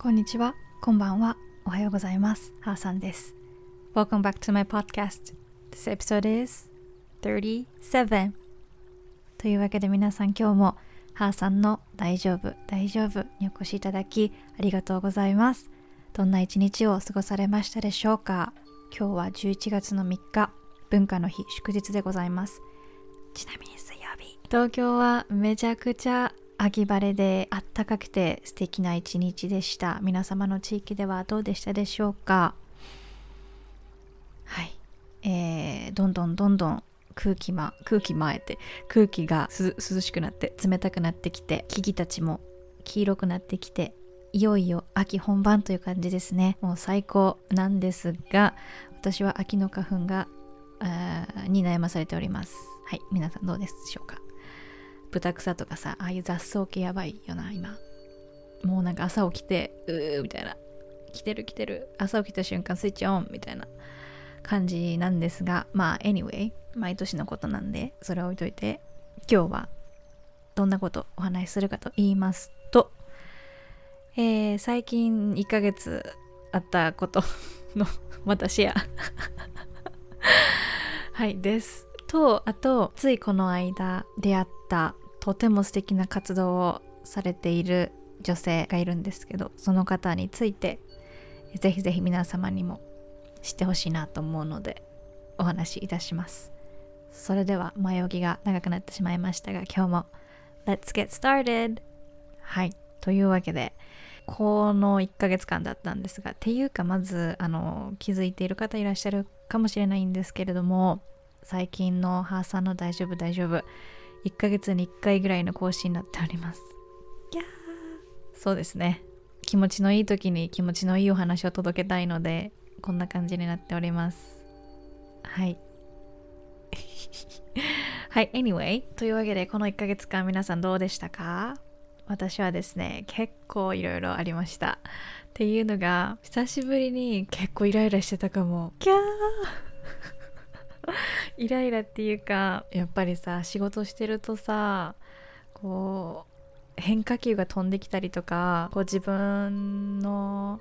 こんにちは、こんばんは、おはようございます。ハーさんです。Welcome back to my podcast. This episode is 37. というわけで皆さん今日もハーさんの大丈夫、大丈夫にお越しいただきありがとうございます。どんな一日を過ごされましたでしょうか？今日は11月の3日、文化の日、祝日でございます。ちなみに水曜日、東京はめちゃくちゃ秋晴れであったかくて素敵な一日でした。皆様の地域ではどうでしたでしょうか？はい、えー、どんどんどんどん空気ま空気前って空気が涼しくなって冷たくなってきて木々たちも黄色くなってきていよいよ秋本番という感じですね。もう最高なんですが私は秋の花粉がに悩まされております。はい。皆さんどうでしょうか？豚草とかさああいう雑草系やばいよな今。もうなんか朝起きてうーみたいな。来てる来てる。朝起きた瞬間スイッチオンみたいな感じなんですがまあ anyway 毎年のことなんでそれは置いといて今日はどんなことお話しするかと言いますと、えー、最近1ヶ月あったこと のまたシェア。はいです。とあとついこの間出会ったとても素敵な活動をされている女性がいるんですけどその方についてぜひぜひ皆様にも知ってほしいなと思うのでお話しいたしますそれでは前置きが長くなってしまいましたが今日も Let's get started! はいというわけでこの1ヶ月間だったんですがっていうかまずあの気づいている方いらっしゃるかもしれないんですけれども最近のハーさんの大丈夫大丈夫1ヶ月に1回ぐらいの更新になっております。そうですね。気持ちのいい時に気持ちのいいお話を届けたいのでこんな感じになっております。はい。はい anyway というわけでこの1ヶ月間皆さんどうでしたか？私はですね結構いろいろありました。っていうのが久しぶりに結構イライラしてたかも。キャー イライラっていうかやっぱりさ仕事してるとさこう変化球が飛んできたりとかこう自分の、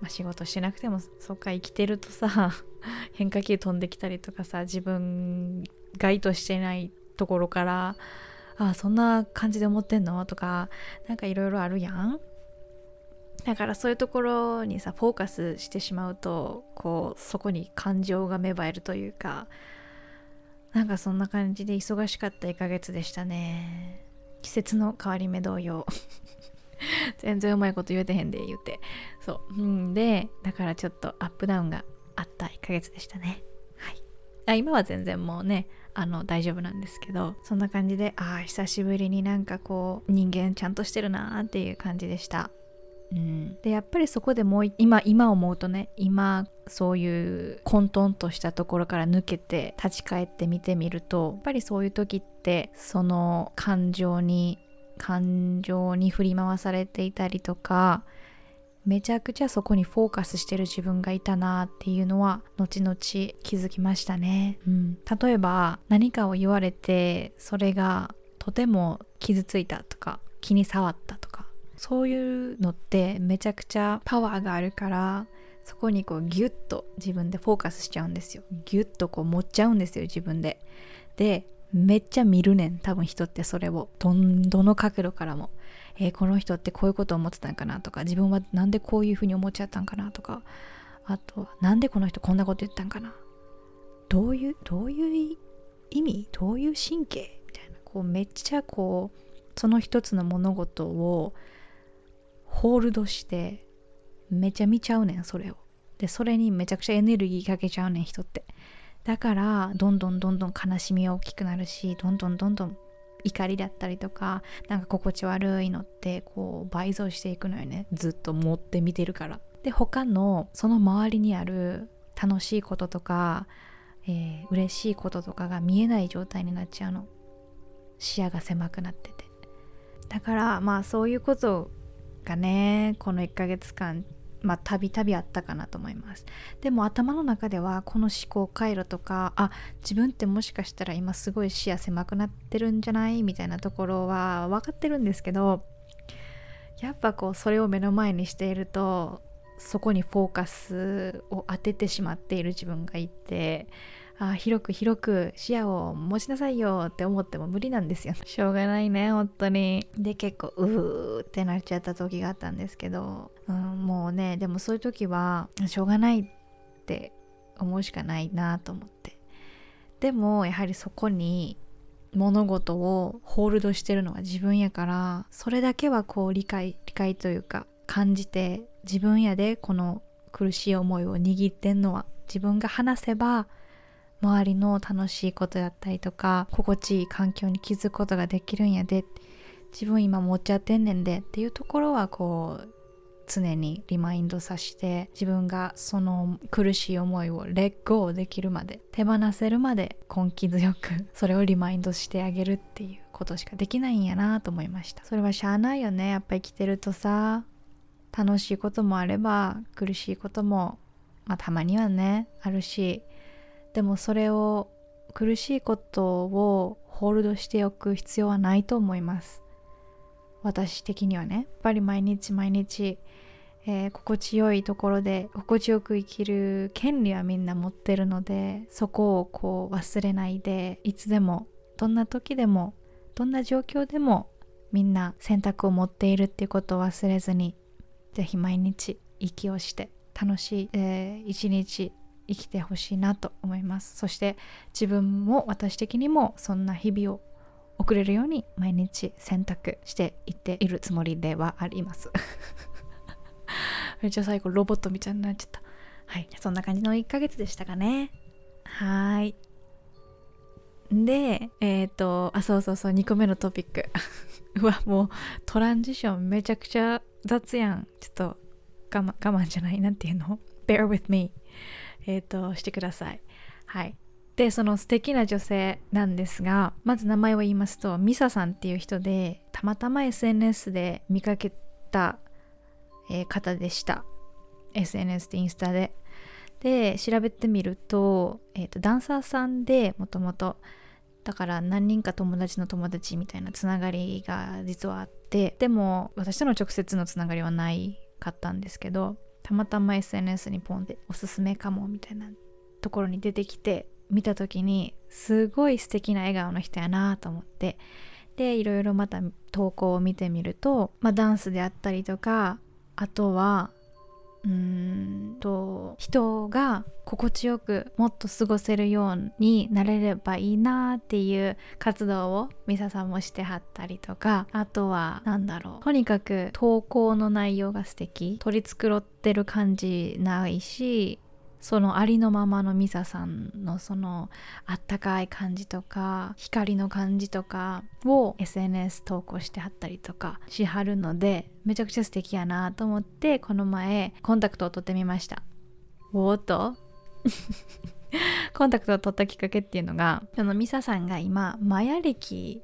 まあ、仕事してなくてもそっか生きてるとさ 変化球飛んできたりとかさ自分が意図してないところからあそんな感じで思ってんのとかなんかいろいろあるやん。だからそういうところにさフォーカスしてしまうとこうそこに感情が芽生えるというかなんかそんな感じで忙しかった1ヶ月でしたね。季節の変わり目同様。全然うまいこと言えてへんで言うて。そう。うん。でだからちょっとアップダウンがあった1ヶ月でしたね。はい。あ今は全然もうねあの大丈夫なんですけどそんな感じでああ久しぶりになんかこう人間ちゃんとしてるなーっていう感じでした。うん、でやっぱりそこでもう今今思うとね今そういう混沌としたところから抜けて立ち返って見てみるとやっぱりそういう時ってその感情に感情に振り回されていたりとかめちゃくちゃそこにフォーカスしてる自分がいたなっていうのは後々気づきましたね、うん、例えば何かを言われてそれがとても傷ついたとか気に障ったとかそういうのってめちゃくちゃパワーがあるからそこにこうギュッと自分でフォーカスしちゃうんですよ。ギュッとこう持っちゃうんですよ自分で。でめっちゃ見るねん多分人ってそれを。どんどの角度からも、えー、この人ってこういうこと思ってたんかなとか自分はなんでこういうふうに思っちゃったんかなとか。あとはなんでこの人こんなこと言ったんかな。どういうどういう意味？どういう神経？みたいな。こうめっちゃこうその一つの物事をホールドしてめちゃ見ちゃうねんそれを。でそれにめちゃくちゃエネルギーかけちゃうねん人って。だからどんどんどんどん悲しみは大きくなるしどんどんどんどん怒りだったりとかなんか心地悪いのってこう倍増していくのよね。ずっと持って見てるから。で他のその周りにある楽しいこととか、えー、嬉しいこととかが見えない状態になっちゃうの。視野が狭くなってて。だからまあそういうことをがねこの1ヶ月間まあたびたびあったかなと思います。でも頭の中ではこの思考回路とかあ自分ってもしかしたら今すごい視野狭くなってるんじゃない？みたいなところは分かってるんですけどやっぱこうそれを目の前にしているとそこにフォーカスを当ててしまっている自分がいてあ広く広く視野を持ちなさいよって思っても無理なんですよ しょうがないね本当に。で結構うーってなっちゃった時があったんですけど、うん、もうねでもそういう時はしょうがないって思うしかないなと思って。でもやはりそこに物事をホールドしてるのは自分やからそれだけはこう理解理解というか感じて自分やでこの苦しい思いを握ってんのは自分が話せば周りの楽しいことだったりとか心地いい環境に気づくことができるんやで自分今持っちゃってんねんでっていうところはこう常にリマインドさせて自分がその苦しい思いをレッゴーできるまで手放せるまで根気強くそれをリマインドしてあげるっていうことしかできないんやなと思いました。それはしゃあないよね。やっぱ生きてるとさ楽しいこともあれば苦しいことも、まあ、たまにはねあるしでもそれを苦しいことをホールドしておく必要はないと思います。私的にはね。やっぱり毎日毎日えー、心地よいところで心地よく生きる権利はみんな持ってるのでそこをこう忘れないでいつでもどんな時でもどんな状況でもみんな選択を持っているっていうことを忘れずにぜひ毎日息をして楽しい、えー、一日生きてほしいなと思いますそして自分も私的にもそんな日々を送れるように毎日選択していっているつもりではあります めっちゃ最後ロボットみたいになっちゃった。はい。そんな感じの1ヶ月でしたかね。はい。で、えっ、ー、と、あ、そうそうそう、2個目のトピック。うわ、もうトランジションめちゃくちゃ雑やん。ちょっと我慢、我慢じゃない。なんていうの ?bear with me。え、ー、と、してください。はい。で、その素敵な女性なんですが、まず名前を言いますと、ミサさんっていう人で、たまたま SNS で見かけたえー、方でした SNS でインスタでで調べてみると,、えーと、ダンサーさんでもともとだから何人か友達の友達みたいなつながりが実はあってでも私との直接のつながりはないかったんですけどたまたま SNS にポンっておすすめかもみたいなところに出てきて見た時にすごい素敵な笑顔の人やなと思って。でいろいろまた投稿を見てみると、まあ、ダンスであったりとかあとはうんと人が心地よくもっと過ごせるようになれればいいなっていう活動をミサさんもしてはったりとかあとは何だろうとにかく投稿の内容が素敵取り繕ってる感じないしそのありのままのミサさんのそのあったかい感じとか光の感じとかを SNS 投稿してはったりとかしはるのでめちゃくちゃ素敵やなと思ってこの前コンタクトを取ってみました。おっと。コンタクトを取ったきっかけっていうのがそのミサさんが今マヤ歴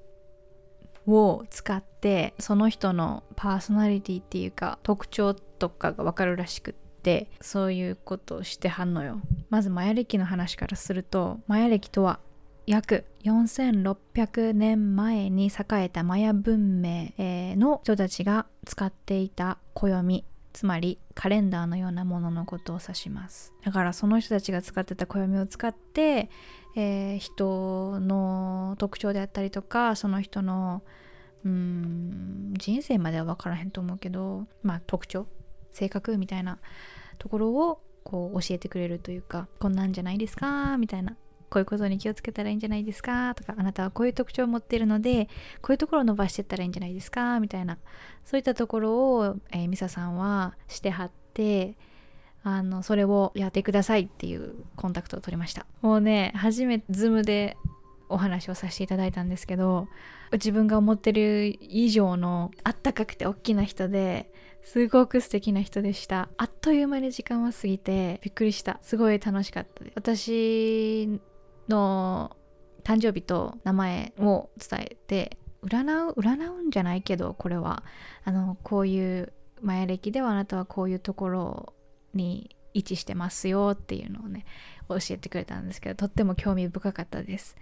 を使ってその人のパーソナリティっていうか特徴とかがわかるらしくて。ってそういうことをしてはんのよ。まずマヤ暦の話からするとマヤ暦とは約4600年前に栄えたマヤ文明の人たちが使っていた暦つまりカレンダーのようなもののことを指します。だからその人たちが使ってた暦を使って、えー、人の特徴であったりとかその人のうん人生までは分からへんと思うけどまあ特徴。性格みたいなところをこう教えてくれるというかこんなんじゃないですかみたいな。こういうことに気をつけたらいいんじゃないですかとかあなたはこういう特徴を持ってるのでこういうところを伸ばしてったらいいんじゃないですかみたいな。そういったところを、えー、ミサさんはしてはってあのそれをやってくださいっていうコンタクトを取りました。もうね初めてズームでお話をさせていただいたんですけど自分が思ってる以上のあったかくて大きな人ですごく素敵な人でした。あっという間に時間は過ぎてびっくりした。すごい楽しかった。です私の誕生日と名前を伝えて占う占うんじゃないけどこれは。あのこういう前歴ではあなたはこういうところに位置してますよっていうのをね教えてくれたんですけどとっても興味深かったです。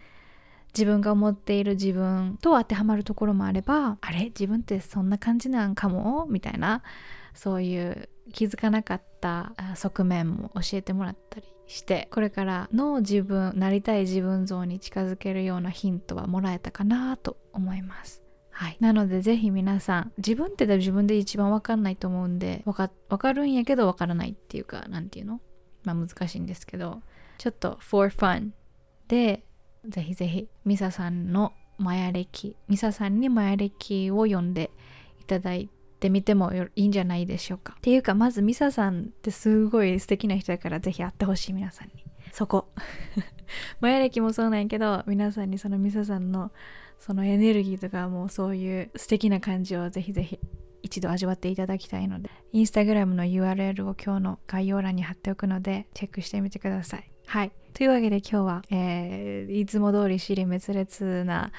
自分が思っている自分と当てはまるところもあればあれ？自分ってそんな感じなんかも。みたいなそういう気づかなかった側面も教えてもらったりしてこれからの自分なりたい自分像に近づけるようなヒントはもらえたかなと思います。はい、なのでぜひ皆さん自分って自分で一番わかんないと思うんでわかかるんやけどわからないっていうかなんていうの？まあ難しいんですけど。ちょっと for fun でぜひぜひミサさんのマヤ歴ミサさんにマヤ歴を読んでいただいてみてもいいんじゃないでしょうか。っていうかまずミサさんってすごい素敵な人だからぜひ会ってほしい皆さんに。そこ。マヤ歴もそうなんやけど皆さんにそのミサさんのそのエネルギーとかもうそういう素敵な感じをぜひぜひ一度味わっていただきたいのでインスタグラムの URL を今日の概要欄に貼っておくのでチェックしてみてくださいはい。というわけで今日は、えー、いつも通り尻滅裂な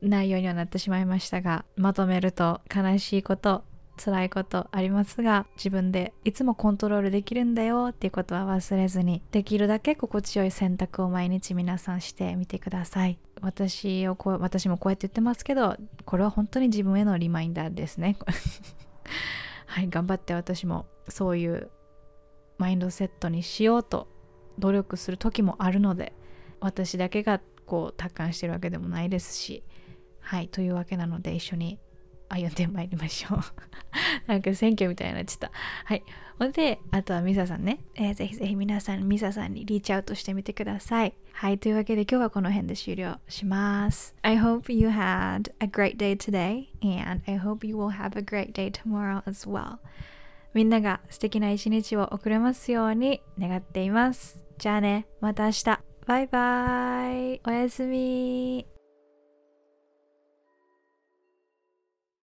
内容にはなってしまいましたがまとめると悲しいこと辛いことありますが自分でいつもコントロールできるんだよっていうことは忘れずにできるだけ心地よい選択を毎日皆さんしてみてください。私をこう私もこうやって言ってますけどこれは本当に自分へのリマインダーですね。はい頑張って私もそういうマインドセットにしようと努力する時もあるので私だけがこう達観してるわけでもないですしはいというわけなので一緒に歩んでまいりましょう なんか選挙みたいになっちゃった。はい。ほんで、あとはミサさんね、えー、ぜひぜひ皆さん、ミサさんにリーチアウトしてみてください。はい。というわけで今日はこの辺で終了します。I hope you had a great day today and I hope you will have a great day tomorrow as well. みんなが素敵な一日を送れますように願っています。じゃあね、また明日。バイバイ。おやすみ。